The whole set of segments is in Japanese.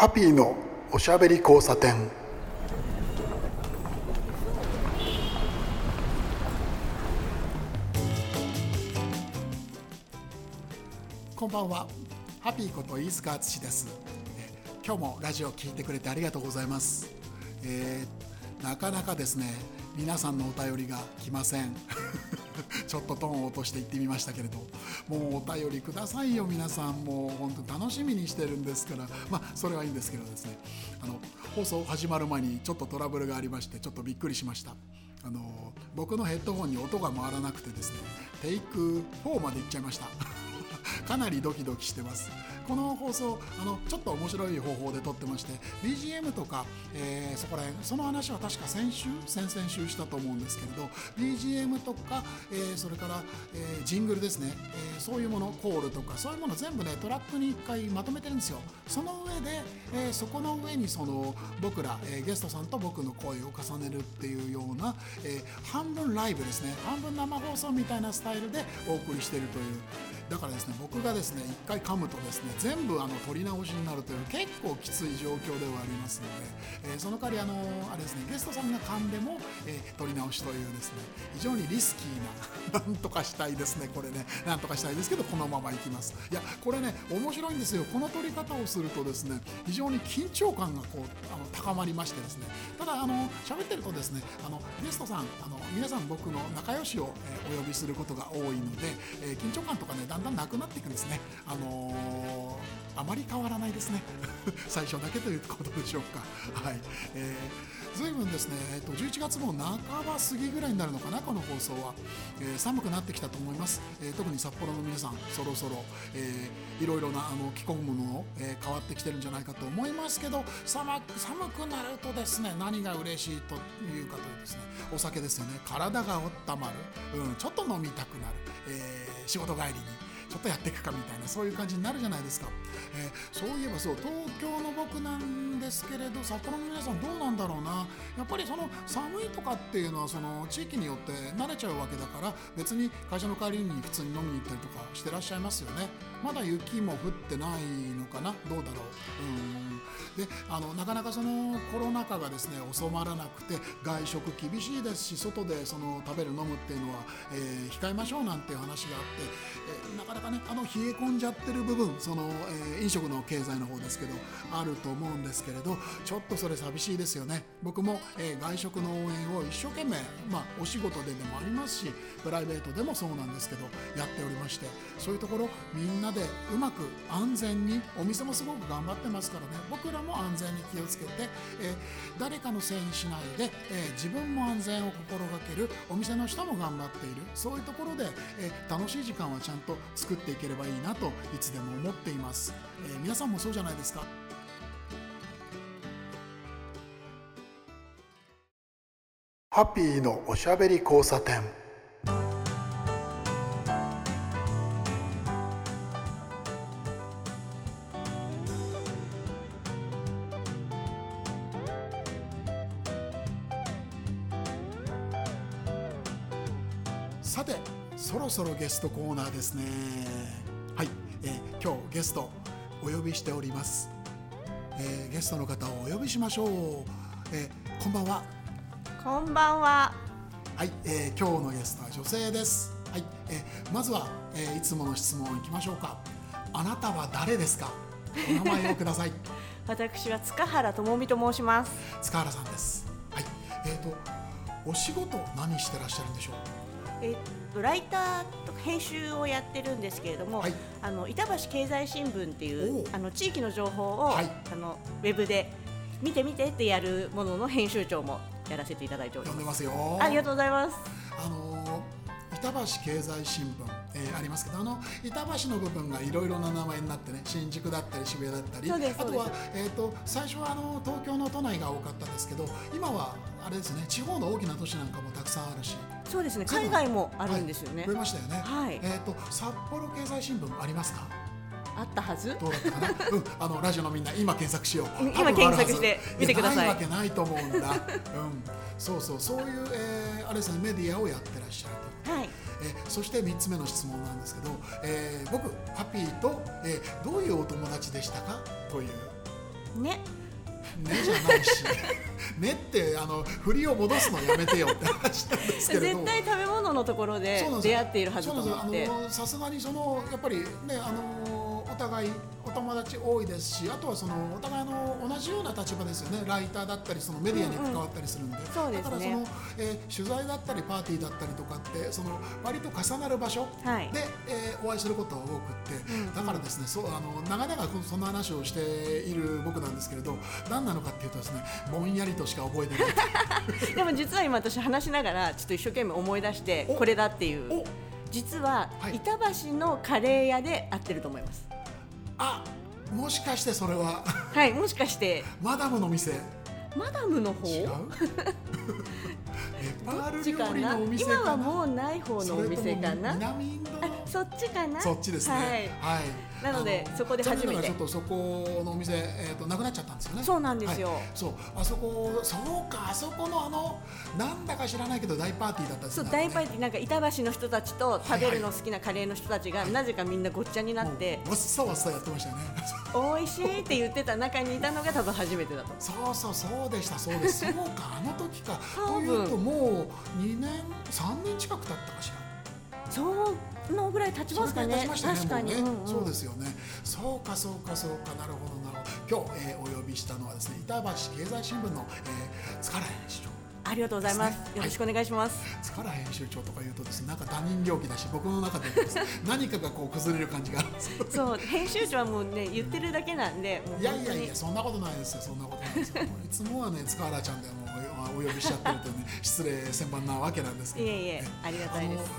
ハッピーのおしゃべり交差点。こんばんは。ハッピーこと飯塚敦です。今日もラジオ聞いてくれてありがとうございます、えーなかなかですね皆さんのお便りが来ません。ちょっとトーンを落として言ってみましたけれど。もうお便りくださいよ皆さん。もう本当楽しみにしてるんですから。まあそれはいいんですけどですね。あの放送始まる前にちょっとトラブルがありましてちょっとびっくりしました。あの僕のヘッドホンに音が回らなくてですねテイク4まで行っちゃいました。かなりドキドキしてます。この放送あのちょっと面白い方法で撮ってまして BGM とか、えーそこら辺その話は確か先週先々週したと思うんですけれど BGM とか、えーそれから、えージングルですね、えーそういうものコールとかそういうもの全部ねトラックに1回まとめてるんですよ。その上で、えーそこの上にその僕ら、えーゲストさんと僕の声を重ねるっていうような、えー半分ライブですね。半分生放送みたいなスタイルでお送りしてるという。だからですね僕がですね1回噛むとですね全部あの撮り直しになるという結構きつい状況ではありますので、えーその代わりあのあれですねゲストさんが噛んでも、えー撮り直しというですね非常にリスキーな なんとかしたいですねこれねなんとかしたいですけどこのままいきます。いやこれね面白いんですよ。この撮り方をするとですね非常に緊張感がこうあの高まりましてですね。ただあの喋ってるとですねあのゲストさんあの皆さん僕の仲良しを、えーお呼びすることが多いので、え緊張感とかねだんなくなっていくんですね。あのーあまり変わらないですね。最初だけということでしょうか。はい、えー、随分ですね、えー、と11月も半ば過ぎぐらいになるのかなこの放送は、えー寒くなってきたと思います、えー特に札幌の皆さんそろそろ、えーいろいろなあの着込むものを、えー変わってきてるんじゃないかと思いますけど寒く寒くなるとですね何が嬉しいというかというですねお酒ですよね。体が温まる、うん、ちょっと飲みたくなる、えー仕事帰りに。ちょっとやっていくかみたいなそういう感じになるじゃないですか、えーそういえばそう東京の僕なんですけれど札幌の皆さんどうなんだろうな。やっぱりその寒いとかっていうのはその地域によって慣れちゃうわけだから別に会社の帰りに普通に飲みに行ったりとかしてらっしゃいますよね。まだ雪も降ってないのかな？どうだろう？うん。であのなかなかそのコロナ禍がですね収まらなくて外食厳しいですし外でその食べる飲むっていうのは、えー控えましょうなんていう話があって、えーなかなかねあの冷え込んじゃってる部分その、えー飲食の経済の方ですけどあると思うんですけれどちょっとそれ寂しいですよね。僕も、えー外食の応援を一生懸命、まあ、お仕事ででもありますしプライベートでもそうなんですけどやっておりましてそういうところみんなでうまく安全にお店もすごく頑張ってますからね。僕らも安全に気をつけて、えー誰かのせいにしないで、えー自分も安全を心がけるお店の人も頑張っている。そういうところで、えー楽しい時間はちゃんと作っていければいいなといつでも思っています、え皆さんもそうじゃないですか。ハッピーのおしゃべり交差点。そろゲストコーナーですねはい、えー今日ゲストお呼びしております、えーゲストの方をお呼びしましょう、えーこんばんはこんばんは。はい、えー今日のゲストは女性です。はい、えーまずは、えーいつもの質問いきましょうか。あなたは誰ですか？お名前をください。私は塚原智美と申します。塚原さんです。はい、えっ、とお仕事何してらっしゃるんでしょう？えっとライターとか編集をやってるんですけれども、はいあの板橋経済新聞っていおううあの地域の情報を、はいあのウェブで見て見てってやるものの編集長もやらせていただいておりま。すますよ。ありがとうございます。あのー板橋経済新聞、えーありますけどあの板橋の部分がいろいろな名前になってね新宿だったり渋谷だったりあとはえー、と最初はあの東京の都内が多かったんですけど今はあれですね地方の大きな都市なんかもたくさんあるしそうですね。海外もあるんですよね。はい。増えましたよね、はい。えっ、と札幌経済新聞ありますか？あったはず。どうだったかな？うん。あのラジオのみんな今検索しよう。今検索して見てください。やないわけないと思うんだ。うん。そうそうそういう、えーあれですねメディアをやってらっしゃると。はい。えーそして3つ目の質問なんですけど、えー僕ハッピーと、えーどういうお友達でしたか？という。ねねじゃないし。ねってあの振りを戻すのやめてよって話なんですけれど絶対食べ物のところで出会っているはずと思って。さすがにそのやっぱりねあのお互いお友達多いですしあとはそのお互いの同じような立場ですよね。ライターだったりそのメディアに関わったりするんで、そうですね。だからその、えー取材だったりパーティーだったりとかってその割と重なる場所で、はい。えーお会いすることが多くって、うん。だからですねそうあの長々そんな話をしている僕なんですけれど何なのかっていうとですねぼんやりとしか覚えてない。でも実は今私話しながらちょっと一生懸命思い出してお。これだっていう。お実ははい。板橋のカレー屋で合ってると思いますあもしかしてそれは。はいもしかして。マダムの店。マダムの方？違う？ネパール料理なのお店かな。今はもうない方のお店かな。南インドのあそっちかな？そっちですね。はい。はい。なのであそこで初めて。ちょっとそこのお店、えー、となくなっちゃったんですよね。そうなんですよ。はい。そうあそこそうかあそこのあのなんだか知らないけど大パーティーだったんですそうね大パーティーなんか板橋の人たちと食べるの好きなカレーの人たちがなぜかみんなごっちゃになって。わっさわっさやってましたよね。美味しいって言ってた中にいたのが多分初めてだと。そうそうそうでしたそうです。そうかあの時か。多分。というともう2年3年近く経ったかしらそのぐらい経ちますかね。ね確かに、ね。うんうん。そうですよね。そうかそうかそうか。なるほどなるほど。今日、えーお呼びしたのはですね板橋経済新聞の、えー、塚原編集長ありがとうございます。よろしくお願いします、塚原編集長とか言うとですねなんか他人行儀だし僕の中で何かがこう崩れる感じが。そう編集長はもうね言ってるだけなんでいやいやいやそんなことないですよ。そんなことないですよ。いつもはね塚原ちゃんでもうお呼びしちゃってるとね 失礼千万なわけなんですけど。いえいえありがたいです。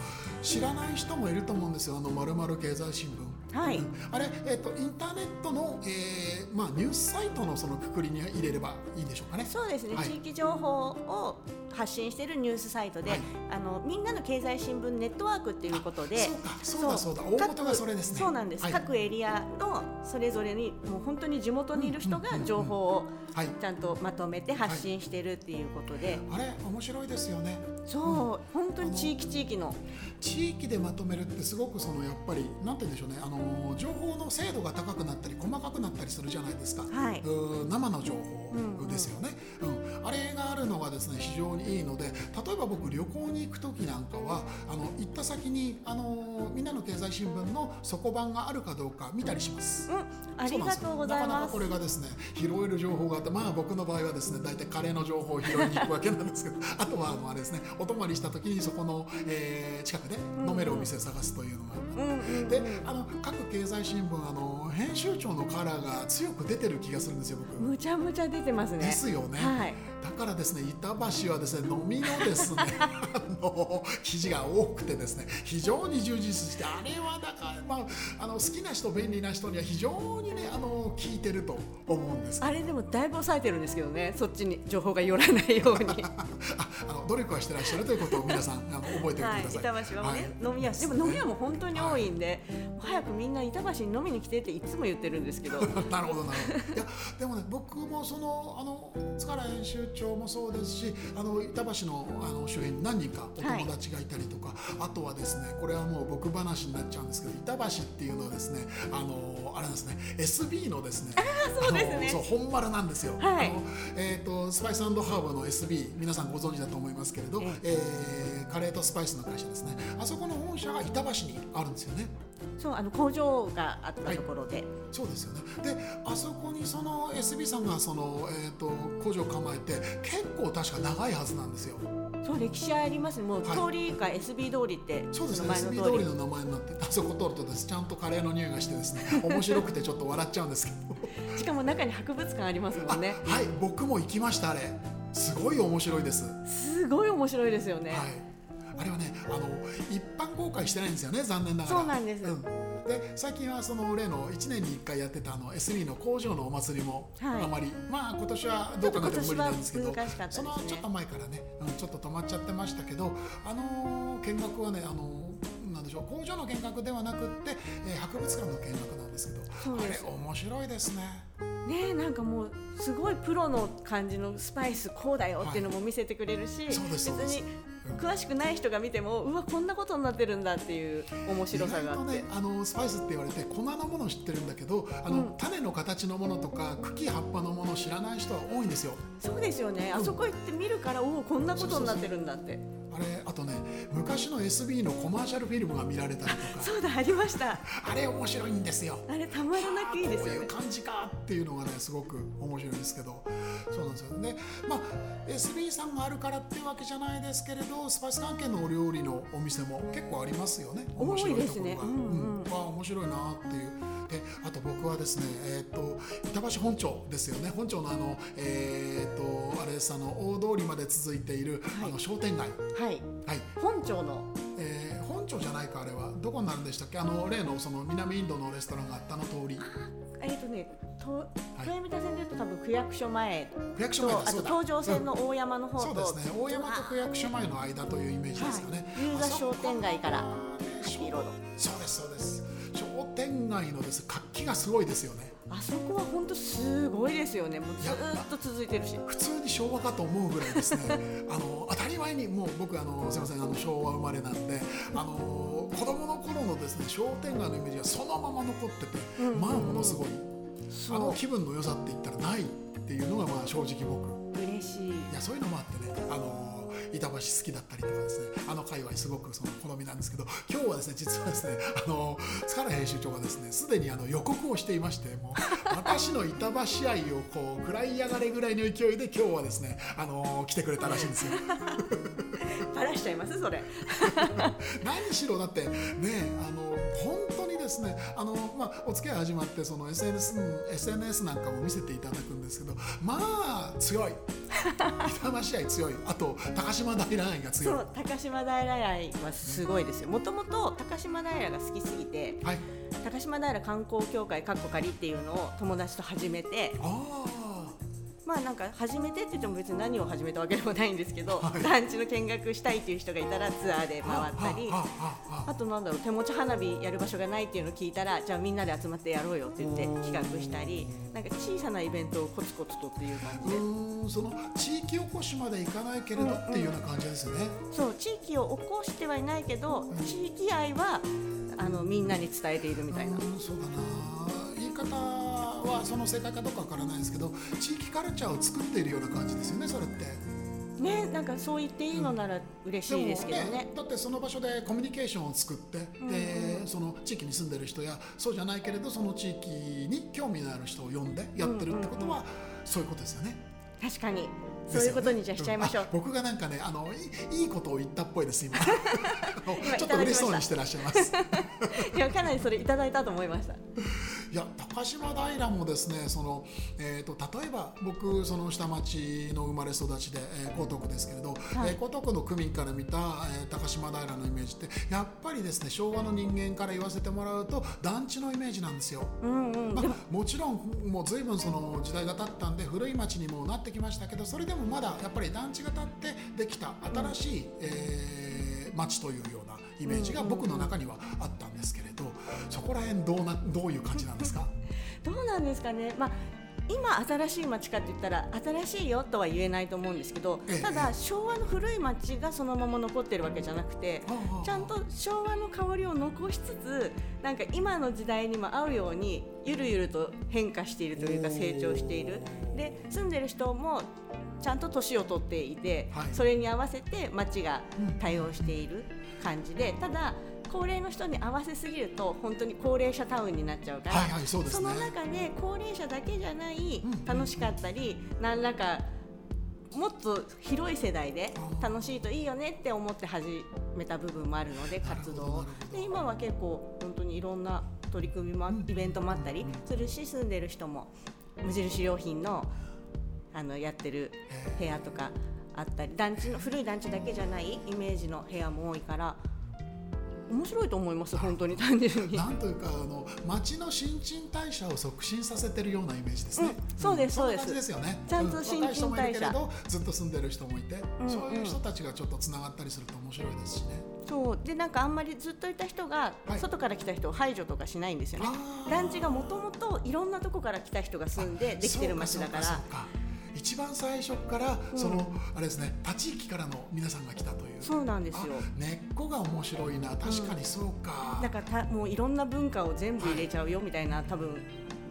知らない人もいると思うんですよ、あのまるまる経済新聞。はい。うんあれ、えっ、と、インターネットの、えーまあ、ニュースサイトのそのくくりに入れればいいんでしょうかね。そうですね、はい。地域情報を発信しているニュースサイトで、はい。あのみんなの経済新聞ネットワークっていうことでそうかそうだそうだ。大元がそれですね。そうなんです、はい。各エリアのそれぞれにもう本当に地元にいる人が情報をはい。ちゃんとまとめて発信してるっていうことで、あれ、面白いですよね。そう本当に地域地域の。地域でまとめるってすごくそのやっぱりなんて言うんでしょうね。あの情報の精度が高くなったり細かくなったりするじゃないですか、はい。うー生の情報ですよね、うん。あれがあるのがですね非常にいいので例えば僕旅行に行く時なんかはあの行った先にあのみんなの経済新聞の底版があるかどうか見たりします。うんありがとうございます。なかなかこれがですね拾える情報があってまあ僕の場合はですね大体カレーの情報を拾いに行くわけなんですけど あとはあのあれですねお泊まりした時にそこの、えー近くで飲めるお店を探すというのが、うんうんうん。であの各経済新聞あの編集長のカラーが強く出てる気がするんですよ僕。むちゃむちゃ出てますね。ですよね、はいだからですね板橋はですね飲みのですね あの記事が多くてですね非常に充実してあれはだから、まあ、あの好きな人便利な人には非常にねあの効いてると思うんです。あれでもだいぶ抑えてるんですけどねそっちに情報が寄らないように。ああの努力はしてらっしゃるということを皆さんあの覚えておいてくだはい、さい。板橋はね、はい。飲み屋でも飲み屋も本当に多いんで、早くみんな板橋に飲みに来てっていつも言ってるんですけど。なるほどなるほど。いやでもね僕もそのあの塚原編集長もそうですしあの板橋のあの周辺に何人かお友達がいたりとか、あとはですねこれはもう僕話になっちゃうんですけど板橋っていうのはですねあのあれですね SB のですねそうですね。あのそう本丸なんですよ。はい。あのえっ、とスパイスハーブの SB 皆さんご存知だと思いますけれど、えーカレーとスパイスの会社ですね。あそこの本社が板橋にあるんですよね。そうあの工場があったところで、そうですよね。で、あそこにその SB さんがそのえっ、と工場を構えて結構確か長いはずなんですよ。そう歴史ありますねもうはい通りが SB 通りって、そうですね。SB の通りの名前になって、あそこ通るとですちゃんとカレーの匂いがしてですね、面白くてちょっと笑っちゃうんですけど。しかも中に博物館ありますもあ、んねはい、僕も行きましたあれ。すごい面白いです。はい。すごい面白いですよね、あれはね、あの一般公開してないんですよね、残念ながら。そうなんです。ん。で最近はその例の1年に1回やってたあの SB の工場のお祭りもはい。あまり、まあ今年はどうかなって無理なんですけどちょっと今年は難しかったですそねのちょっと前からね、うん、ちょっと止まっちゃってましたけどあのー見学はねあのーなんでしょう工場の見学ではなくって、えー博物館の見学なんですけどあれ面白いですね。ねえなんかもうすごいプロの感じのスパイスこうだよっていうのも見せてくれるし、そうですそうです。別に詳しくない人が見てもうわこんなことになってるんだっていう面白さがあって、ねあのスパイスって言われて粉のもの知ってるんだけどあの、うん。種の形のものとか茎葉っぱのものを知らない人は多いんですよ。そうですよね。あそこ行って見るからおおこんなことになってるんだって。あれあとね昔の SB のコマーシャルフィルムが見られたりとか。そうだありました。あれ面白いんですよ。あれたまらなくいいですよ。ねこういう感じかっていうのがねすごく面白いんですけど。そうなんですよ。ねまあ SB さんがあるからっていうわけじゃないですけれどスパイス関係のお料理のお店も結構ありますよね。面白いところが。ね。うんうん。面白いなっていうであと僕はですねえっ、と板橋本町ですよね。本町のあのえっ、とあれですあの大通りまで続いている、はい。あの商店街。はい。はい。本庁の。えー本町じゃないかあれは。どこになるんでしたっけ？あの例のその南インドのレストランがあったあの通り。えっ、とねと豊見田線でいうと多分区役所前。区役所前とあと東上線の大山の方と、そうですね。大山と区役所前の間というイメージですよね、はい商店街から。あそうですそうです。商店街のです。活気がすごいですよね。あそこは本当すごいですよね。もうずーっと続いてるし。普通に昭和かと思うぐらいですね。あの当たり前にもう僕あのすみませんあの昭和生まれなんであの子供の頃のですね商店街のイメージがそのまま残ってて、うんうんうん。まあものすごいそあの気分の良さって言ったらないっていうのがまあ正直僕。う嬉しい。いやそういうのもあってねあの板橋好きだったりとかですねあの界隈すごくその好みなんですけど今日はですね実はですねあの塚原編集長がですねすでにあの予告をしていましてもう私の板橋愛をこう食らい上がれぐらいの勢いで今日はですねあの来てくれたらしいんですよ。バラしちゃいます？それ。何しろだってねあの本当にですねあの、まあ、お付き合い始まってその SNS, SNS なんかも見せていただくんですけどまあ強い板橋愛強い。あと高島平愛が強い。そう高島平愛はすごいですよ。もともと高島平が好きすぎてはい。高島平観光協会かっこ仮っていうのを友達と始めてあまあなんか始めてって言っても別に何を始めたわけでもないんですけど、はい。団地の見学したいっていう人がいたらツアーであ回ったりあとなんだろう手持ち花火やる場所がないっていうのを聞いたらじゃあみんなで集まってやろうよって言って企画したりなんか小さなイベントをコツコツとっていう感うじでその地域おこしまでいかないけれどっていうような感じですよね。そう地域を起こしてはいないけど地域愛はあのみんなに伝えているみたいな。そうだな。言い方はその正解かどうかわからないですけど地域カルチャーを作っているような感じですよねそれって。ねなんかそう言っていいのなら嬉しいですけどね。だってその場所でコミュニケーションを作って、でその地域に住んでる人やそうじゃないけれどその地域に興味のある人を呼んでやってるってことは、そういうことですよね。確かに。そういうことにじゃあしちゃいましょう。あ僕がなんかねあのいいいことを言ったっぽいです今。今 ちょっと嬉しそうにしてらっしゃいます。い やかなりそれいただいたと思いましたいや高島平もですねその、えー、と例えば僕その下町の生まれ育ちで、えー江東区ですけれど、い。えー江東区の区民から見た、えー高島平のイメージってやっぱりですね昭和の人間から言わせてもらうと団地のイメージなんですよ。うんうん。まあ、もちろんもう随分その時代が経ったんで古い町にもなってきましたけどそれでもまだやっぱり団地が建ってできた新しい、えー町というようなイメージが僕の中にはあったんですけれどそこら辺どうなどういう感じなんですか？どうなんですかね、まあ、今新しい町かって言ったら新しいよとは言えないと思うんですけどええ。ただ昭和の古い町がそのまま残ってるわけじゃなくてちゃんと昭和の香りを残しつつなんか今の時代にも合うようにゆるゆると変化しているというか成長している。で住んでる人もちゃんと年を取っていて、はい。それに合わせて町が対応している感じでただ高齢の人に合わせすぎると本当に高齢者タウンになっちゃうから、はいはいそうね。の中で高齢者だけじゃないうん楽しかったり何らかもっと広い世代で楽しいといいよねって思って始めた部分もあるので活動を。で今は結構本当にいろんな取り組みもあイベントもあったりするし住んでる人も無印良品のあのやってる部屋とかあったり団地の古い団地だけじゃないイメージの部屋も多いから面白いと思います本当に単純に。なんというかあの町の新陳代謝を促進させてるようなイメージですね。うんそうですそうです。ですよね。ちゃんとう新陳代謝若い人もいるけれどずっと住んでる人もいて、んそういう人たちがちょっとつながったりすると面白いですしね。そう。でなんかあんまりずっといた人がはい。外から来た人を排除とかしないんですよね、団地がもともといろんなとこから来た人が住んでできてる町だから一番最初からその、あれですね立ち域からの皆さんが来たという。そうなんですよ。あ根っこが面白いな確かにそうか、だからたもういろんな文化を全部入れちゃうよみたいな、多分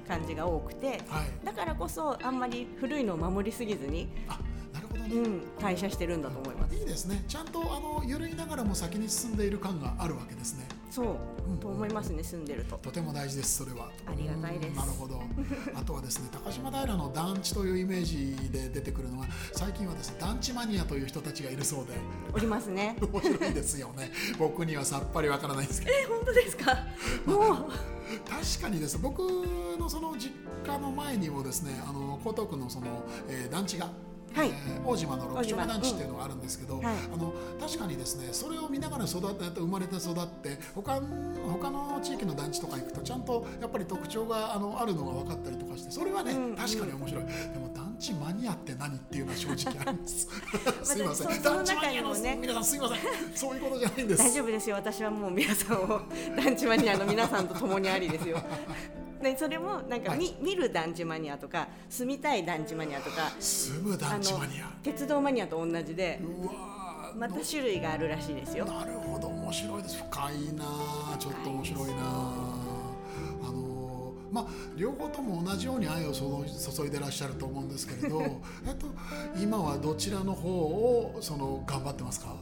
感じが多くて。はい。だからこそあんまり古いのを守りすぎずに、あなるほどね、うん、代謝してるんだと思います。いいですね。ちゃんとあの緩いながらも先に進んでいる感があるわけですね。そう、うんと思いますね住んでると。とても大事ですそれは。ありがたいです。うんなるほど。あとはですね高島平の団地というイメージで出てくるのは最近はですね団地マニアという人たちがいるそうで。おりますね。面白いですよね。僕にはさっぱりわからないんですけど。え本当ですか？もう。確かにです。僕のその実家の前にもですねあの江東区のその、えー団地がはい。えー大島の六丁目団地っていうのがあるんですけど、うんはい。あの確かにですねそれを見ながら育って生まれて育って他他の地域の団地とか行くとちゃんとやっぱり特徴があのあるのが分かったりとかしてそれはね、うん確かに面白い。でも団地マニアって何っていうのは正直あります。すいません、団地マニアの中にもね。皆さんすいません。そういうことじゃないんです。大丈夫ですよ私はもう皆さんを。団地マニアの皆さんと共にありですよでそれもなんか見,、見る団地マニアとか住みたい団地マニアとか住む団地マニア。鉄道マニアと同じでうわーまた種類があるらしいですよ。なるほど面白いです。深いなあちょっと面白いなああのーまあ両方とも同じように愛を注い注いでらっしゃると思うんですけれど えっと今はどちらの方をその頑張ってますか？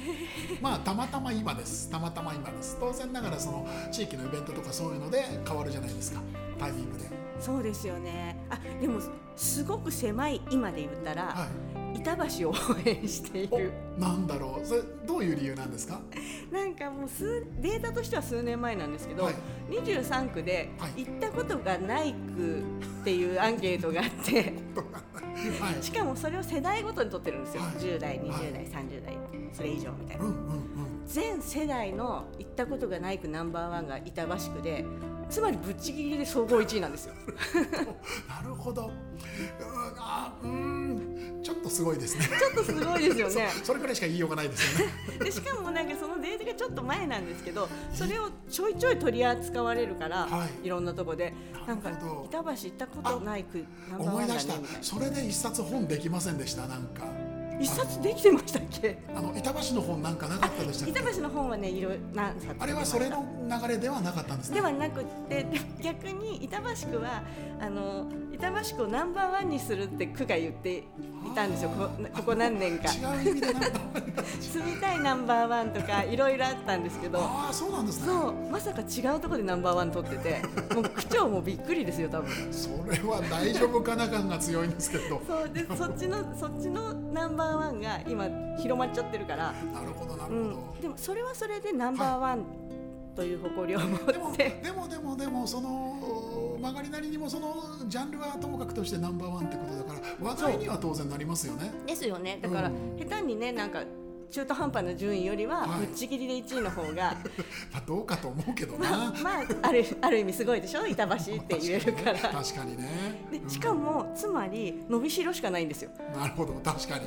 まあたまたま今です。たまたま今です。当然ながらその地域のイベントとかそういうので変わるじゃないですか。タイミングで。そうですよね。あでもすごく狭い今で言ったら、はい。板橋を応援している。おなんだろう。それどういう理由なんですか？なんかもう数データとしては数年前なんですけど、はい。23区ではい。行ったことがない区っていうアンケートがあって。はいしかもそれを世代ごとに取ってるんですよ、はい。10代20はい。代、30代。それ以上みたいな、うんうんうん。全世代の行ったことがない区ナンバーワンが板橋区でつまりぶっちぎりで総合1位なんですよ。なるほど。うんちょっとすごいですね。ちょっとすごいですよね。それくらいしか言いようがないですよね。でしかもなんかそのデータがちょっと前なんですけどそれをちょいちょい取り扱われるから、はい。い、ろんなとこでなんか板橋行ったことない区ナンバーワンだ思い出した。それで一冊本できませんでしたなんか一冊できてましたっけ？あの板橋の本なんかなかったでした板橋の本はねいろ何冊あれはそれの流れではなかったんですねではなくってで逆に板橋区はあの板橋区をナンバーワンにするって区が言っていたんですよ。こここ何年か。住みたいナンバーワンとかいろいろあったんですけど。ああそうなんですね。そう。まさか違うところでナンバーワン取ってて。もう区長もびっくりですよ多分。それは大丈夫かな感が強いんですけど。そう。でそっちのそっちのナンバーワンが今広まっちゃってるから、なるほどなるほど、うん、でもそれはそれでナンバーワンという誇りを持でもって、でもでもでもその曲がりなりにもそのジャンルはともかくとしてナンバーワンってことだから話題には当然なりますよね。ですよね。だから、うん。下手にねなんか中途半端な順位よりははいぶっちぎりで1位の方が、まあどうかと思うけどまあな。まああるある意味すごいでしょ？板橋って言えるから。確かにね。でしかもつまり伸びしろしかないんですようんなるほど確かに。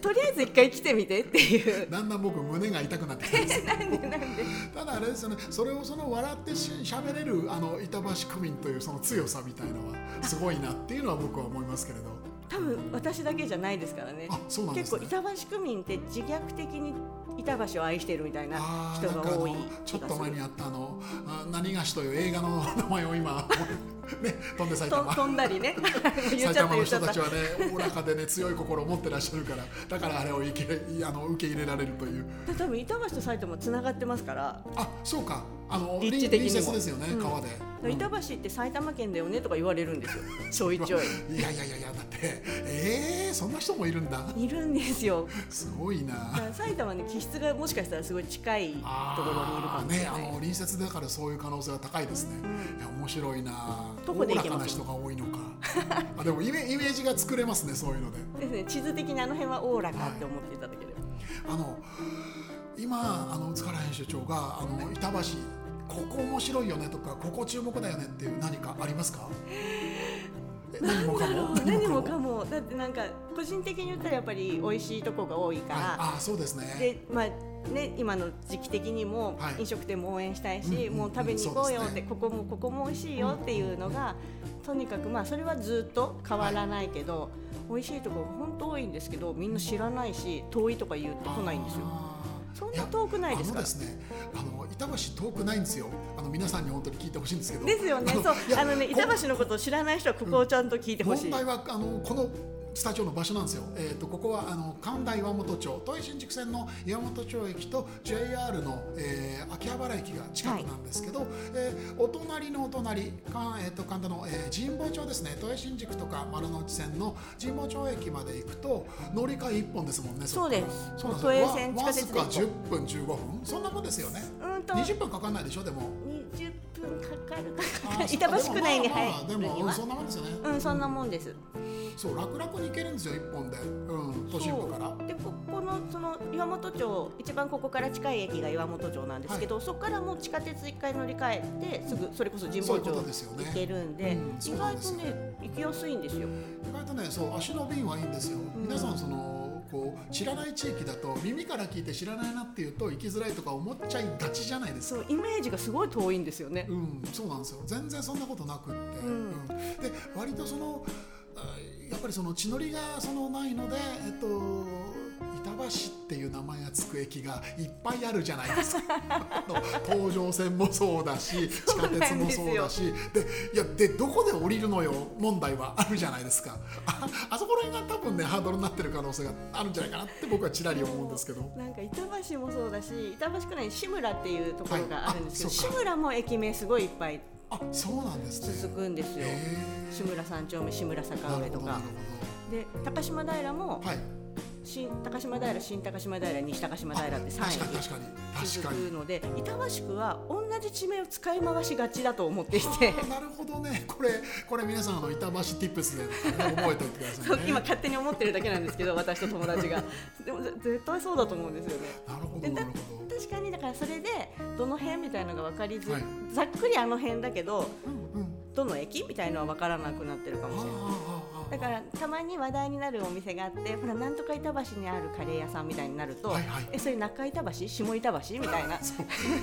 とりあえず一回来てみてっていう だんだん僕胸が痛くなってきたんです。なんでなんで？ただあれですよね。それをその笑ってし喋れるあの板橋区民というその強さみたいのはすごいなっていうのは僕は思いますけれど。多分私だけじゃないですからね。ね。結構板橋区民って自虐的に板橋を愛してるみたいなあ人が多いちょっと前にあったあのあ何がしという映画の名前を今ね飛んで埼玉。と飛んだりね。埼玉の人たちはねおおらかでね強い心を持ってらっしゃるからだからあれを受けあの受け入れられるという。で多分板橋と埼玉つながってますから。あそうか。あの立地的にも。隣接ですよね、うん。川で、板橋って埼玉県だよねとか言われるんですよ。ちょいちょい。いやいやいやいやだってえー、そんな人もいるんだ。いるんですよ。すごいな。埼玉に気質がもしかしたらすごい近いところにいるかもしれない、ねあの隣接だからそういう可能性は高いですね、いや面白いな徒歩で行けますらかな人が多いのか。あでもイメイメージが作れますねそういうので。ですね。地図的にあの辺はおおらかって思っていただければ、あの今あの塚原編集長があの板橋ここ面白いよねとかここ注目だよねっていう何かありますか？え 何もかも？何もかも？だってなんか個人的に言ったらやっぱり美味しいとこが多いから。ああそうですね。でまあね、今の時期的にもはい飲食店も応援したいし、うんうんもう食べに行こうよって、ねここもここも美味しいよっていうのが、とにかくまあそれはずっと変わらないけど、美味しいところ本当多いんですけどみんな知らないし遠いとか言うと来ないんですよ。そんな遠くないですか？あのね、板橋遠くないんですよ。あの皆さんに本当に聞いてほしいんですけど。ですよね。のそうあのねこ板橋のことを知らない人はここをちゃんと聞いてほしい。問題はあのこのスタジオの場所なんですよ。えっ、とここはあの神田岩本町、都営新宿線の岩本町駅と JR の、えー秋葉原駅が近くなんですけど、えーお隣のお隣かえっ、と神田の、えー神保町ですね。都営新宿とか丸の内線の神保町駅まで行くと乗り換え一本ですもんね。そうですそうなん都営よ線わわずか地下鉄で10分15分そんなもんですよね。うんと20分かかんないでしょでも。20分かかるかあかかるー板橋区内に入まあまあでもうんそんなもんですよね。うんそんなもんです。そう楽々に行けるんですよ一本で、うん、都心部から。でここのその岩本町一番ここから近い駅が岩本町なんですけど、そこからもう地下鉄一回乗り換えてすぐそれこそ神保町行けるんでうんそ意外とね行きやすいんですよ。意外とねそう足の便はいいんですよ、ん。皆さんそのこう知らない地域だと耳から聞いて知らないなっていうと行きづらいとか思っちゃいがちじゃないですか。そうイメージがすごい遠いんですよね。うん、そうなんですよ。全然そんなことなくって、うん。で割とそのあやっぱりその地のりがそのないので、えっと、板橋っていう名前がつく駅がいっぱいあるじゃないですか。東上線もそうだし地下鉄もそうだし。でいやでどこで降りるのよ問題はあるじゃないですか。ああそこら辺が多分ねハードルになってる可能性があるんじゃないかなって僕はちらり思うんですけど。なんか板橋もそうだし板橋区内に志村っていうところがあるんですけど、志村も駅名すごいいっぱいあそうなんですね。続くんですよ。志村三丁目志村坂上とか。で高島平も、はい。新高島平新高島平西高島平って3確かに駅確かに。確続くので板橋区は同じ地名を使い回しがちだと思っていて。なるほどね。これこれ皆さんあの板橋ティップスで、ね、覚えておいてくださいね。今勝手に思ってるだけなんですけど私と友達が。でもぜ絶対そうだと思うんですよね。なるほどなるほど確かにだからそれでどの辺みたいなのが分かりず、はい。ざっくりあの辺だけどうんうん。どの駅みたいのは分からなくなってるかもしれない。だからたまに話題になるお店があってほらなんとか板橋にあるカレー屋さんみたいになると、はいはい。えそれ中板橋？下板橋？みたいな。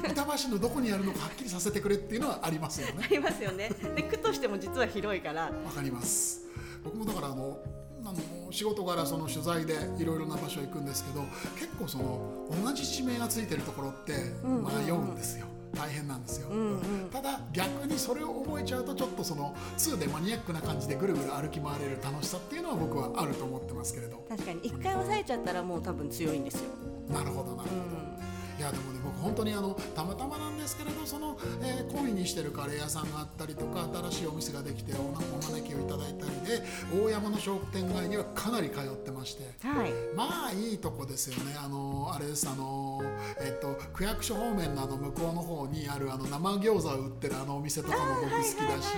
板橋のどこにあるのかはっきりさせてくれっていうのはありますよね。ありますよね。で区としても実は広いから。わかります。僕もだからあのあの仕事柄その取材でいろいろな場所行くんですけど結構その同じ地名がついてるところってんうん。迷うんですよ、大変なんですよ、んうん。ただ逆にそれを覚えちゃうとちょっとその2でマニアックな感じでぐるぐる歩き回れる楽しさっていうのは僕はあると思ってますけれど。確かに。一回押さえちゃったらもう多分強いんですよ、なるほどなるほど、いやでもね僕本当にあのたまたまなんですけれどその、えー、恋にしてるカレー屋さんがあったりとか新しいお店ができておお招きをいただいたりで大山の商店街にはかなり通ってまして。はい。まあいいとこですよね。あのあれですあのえっと区役所方面のあの向こうの方にあるあの生餃子を売ってるあのお店とかも僕好きだし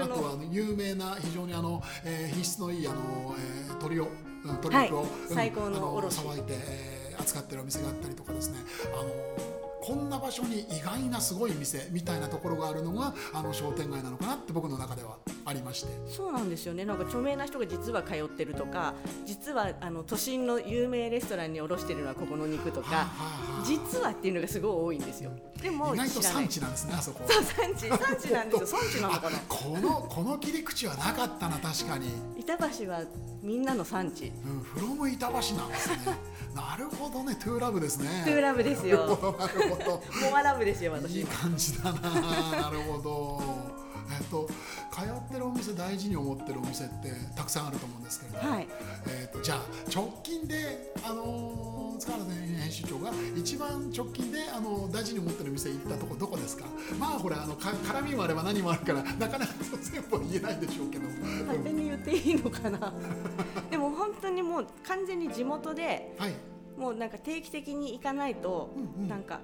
あとはあの有名な非常にあの、えー品質のいいあの、えー、鶏を、うん、鶏肉を、はい。うん最高のあの卸さばいて、えー扱ってるお店があったりとかですね。あのこんな場所に意外なすごい店みたいなところがあるのがあの商店街なのかなって僕の中ではありまして。そうなんですよねなんか著名な人が実は通ってるとか実はあの都心の有名レストランに卸してるのはここの肉とはあかはあはあ実はっていうのがすごい多いんですよでも意外と産地なんですねあそこ。そう産地産地なんですよ 産地なのかなあこのこの切り口はなかったな確かに。板橋はみんなの産地うん、フロム板橋なんですね。なるほどね、トゥーラブですね。トゥーラブですよ なるほど。モアラブですよ私いい感じだな。なるほど。えっと、通ってるお店大事に思ってるお店ってたくさんあると思うんですけれど、はい。えっとじゃあ直近であのー塚原編集長が一番直近であの大事に思ってる店行ったとこどこですか？まあほらあのか絡みもあれば何もあるからなかなか全部は言えないでしょうけど、勝手に言っていいのかな？でも本当にもう完全に地元ではい。もうなんか定期的に行かないと、うんうん。なんか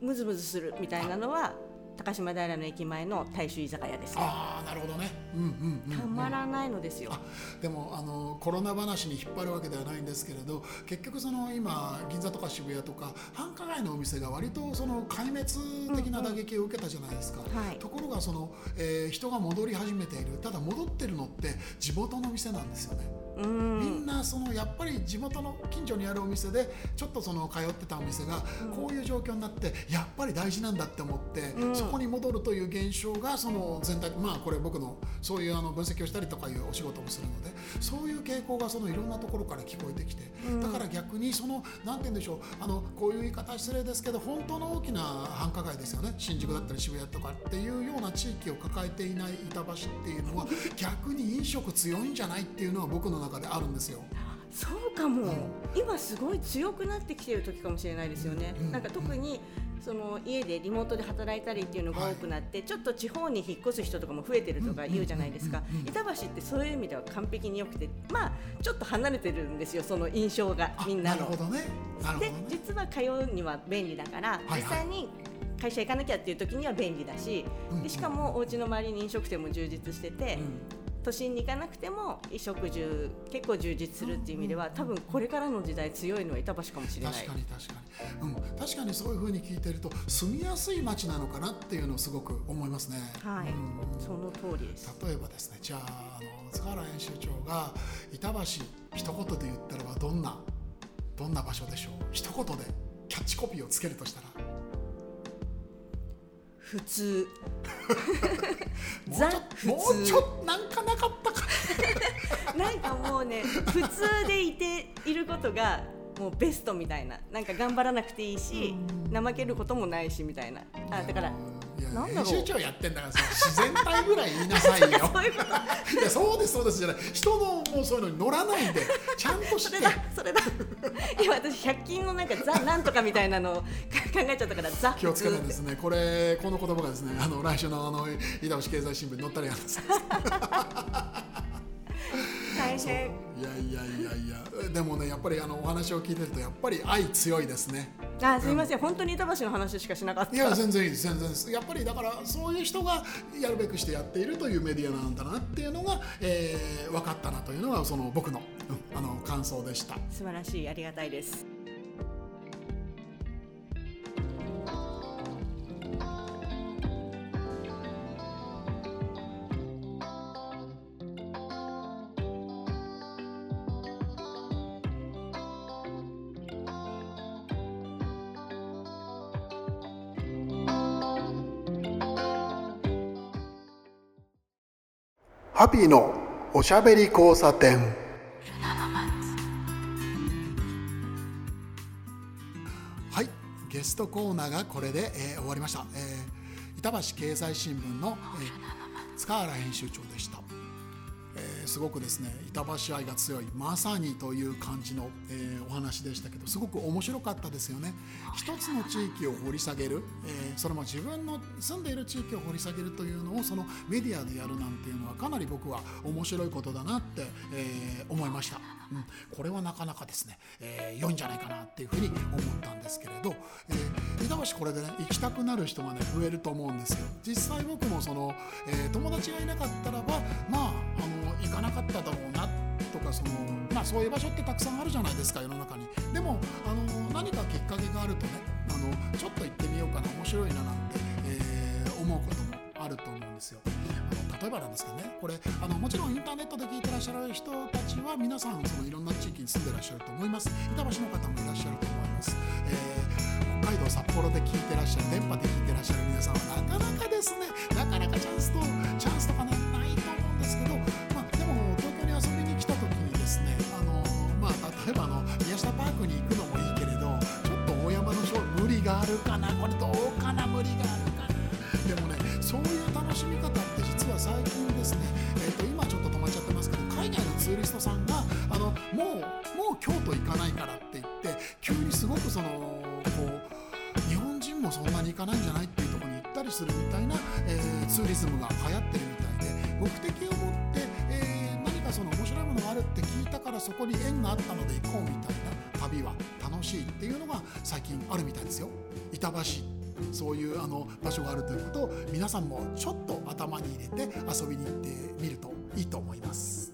ムズムズするみたいなのは高島平の駅前の大衆居酒屋ですああなるほどね。うんうんうん、うん、たまらないのですよ、あでもあのコロナ話に引っ張るわけではないんですけれど結局その今銀座とか渋谷とか繁華街のお店が割とその壊滅的な打撃を受けたじゃないですか、はい。ところがその、えー人が戻り始めている。ただ戻ってるのって地元の店なんですよね。うんみんなそのやっぱり地元の近所にあるお店でちょっとその通ってたお店がこういう状況になってやっぱり大事なんだって思って、うん。そこに戻るという現象がその全体まあこれ僕のそういうあの分析をしたりとかいうお仕事もするのでそういう傾向がそのいろんなところから聞こえてきて、うん。だから逆にそのなんて言うんでしょうあのこういう言い方は失礼ですけど本当の大きな繁華街ですよね。新宿だったり渋谷とかっていうような地域を抱えていない板橋っていうのは逆に飲食強いんじゃないっていうのは僕の中であるんですよ。そうかも、今すごい強くなってきてる時かもしれないですよね、うん。なんか特にその家でリモートで働いたりっていうのが多くなって、ちょっと地方に引っ越す人とかも増えてるとか言うじゃないですか、うん。うん。うん。板橋ってそういう意味では完璧に良くてまあちょっと離れてるんですよその印象があみんなの。なるほ。どね。なるほどでね。実は通うには便利だから、はい。実際に会社行かなきゃっていう時には便利だし、うん。でしかもお家の周りに飲食店も充実してて、都心に行かなくても衣食住結構充実するっていう意味では多分これからの時代強いのは板橋かもしれない。確かに確かに、うん、確かにそういうふうに聞いてると住みやすい街なのかなっていうのをすごく思いますね。はい、うん。その通りです。例えばですねじゃああの塚原編集長が板橋一言で言ったらばどんなどんな場所でしょう？一言でキャッチコピーをつけるとしたら普通。もうザちょっと普もうちょ通っとなんかなかったか。なんかもうね普通でいていることがもうベストみたいな。なんか頑張らなくていいし怠けることもないしみたいな。あだからなんだろう。編集長やってんだからさ自然体ぐらい言いなさいよ。そうい やそうですそうですじゃない。人のもうそういうのに乗らないで ちゃんとして。それだそれだ。今私100均のなんかザなんとかみたいなのを考えちゃったからザ。気をつけてですねこれこの言葉がですねあの来週のあの板橋経済新聞に載ったらやんです。大変。いやいやいやいや。でもねやっぱりあのお話を聞いてるとやっぱり愛強いですね。あすみません、本当に板橋の話しかしなかった。いや全然いいです全然。ですやっぱりだからそういう人がやるべくしてやっているというメディアなんだなっていうのが、えー分かったなというのがその僕の,、うん、あの感想でした。素晴らしい。ありがたいですハピーのおしゃべり交差点。はいゲストコーナーがこれで、えー終わりました、えー板橋経済新聞の、えー塚原編集長でした、すごくですね板橋愛が強いまさにという感じの、えーお話でしたけどすごく面白かったですよね。一つの地域を掘り下げる、えーそれも自分の住んでいる地域を掘り下げるというのをそのメディアでやるなんていうのはかなり僕は面白いことだなって、えー思いました、うん、これはなかなかですね、えー良いんじゃないかなっていうふうに思ったんですけれど、えー板橋これでね行きたくなる人がね増えると思うんですよ。実際僕もその、えー友達がいなかったらばまああの行かなかっただろうなとかその、まあ、そういう場所ってたくさんあるじゃないですか世の中に。でもあの何かきっかけがあるとねあのちょっと行ってみようかな面白いななんて、えー思うこともあると思うんですよ。あの例えばなんですけどねこれあのもちろんインターネットで聞いてらっしゃる人たちは皆さんそのいろんな地域に住んでらっしゃると思います。板橋の方もいらっしゃると思います、えー北海道札幌で聞いてらっしゃる電波で聞いてらっしゃる皆さんはなかなかですねなかなかチャンスとチャンスとかねないと思うんですけど、まあ、でも東京に遊びに来た時にですねあの、まあ、例えばあの宮下パークに行くのもいいけれどちょっと大山のショー無理があるかなこれどうかな無理があるそういう楽しみ方って実は最近ですね、えー、と今ちょっと止まっちゃってますけど海外のツーリストさんがあのもうもう京都行かないからって言って急にすごくそのこう日本人もそんなに行かないんじゃないっていうとこに行ったりするみたいな、えーツーリズムが流行ってるみたいで目的を持って、えー何かその面白いものがあるって聞いたからそこに縁があったので行こうみたいな旅は楽しいっていうのが最近あるみたいですよ。板橋そういうあの場所があるということを皆さんもちょっと頭に入れて遊びに行ってみるといいと思います。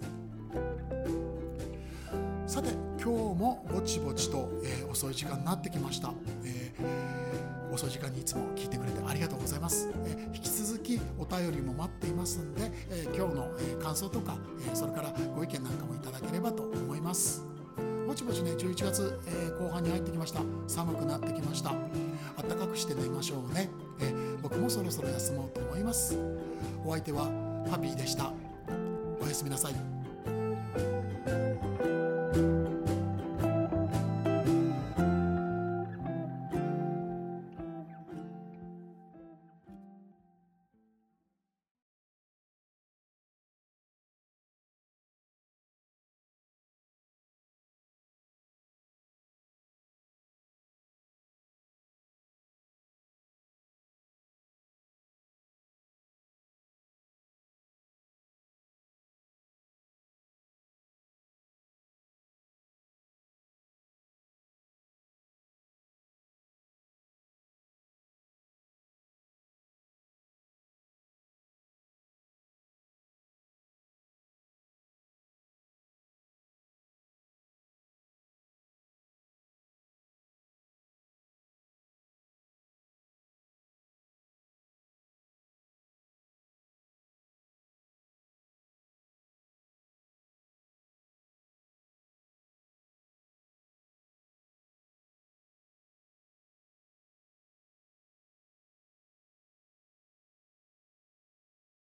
さて今日もぼちぼちと、えー遅い時間になってきました、えー遅い時間にいつも聞いてくれてありがとうございます、え引き続きお便りも待っていますんで、え今日の、え感想とか、えそれからご意見なんかもいただければと思います。ぼちぼちね11月、え後半に入ってきました。寒くなってきました。暖かくして寝ましょうね、え僕もそろそろ休もうと思います。お相手はハッピーでした。おやすみなさい。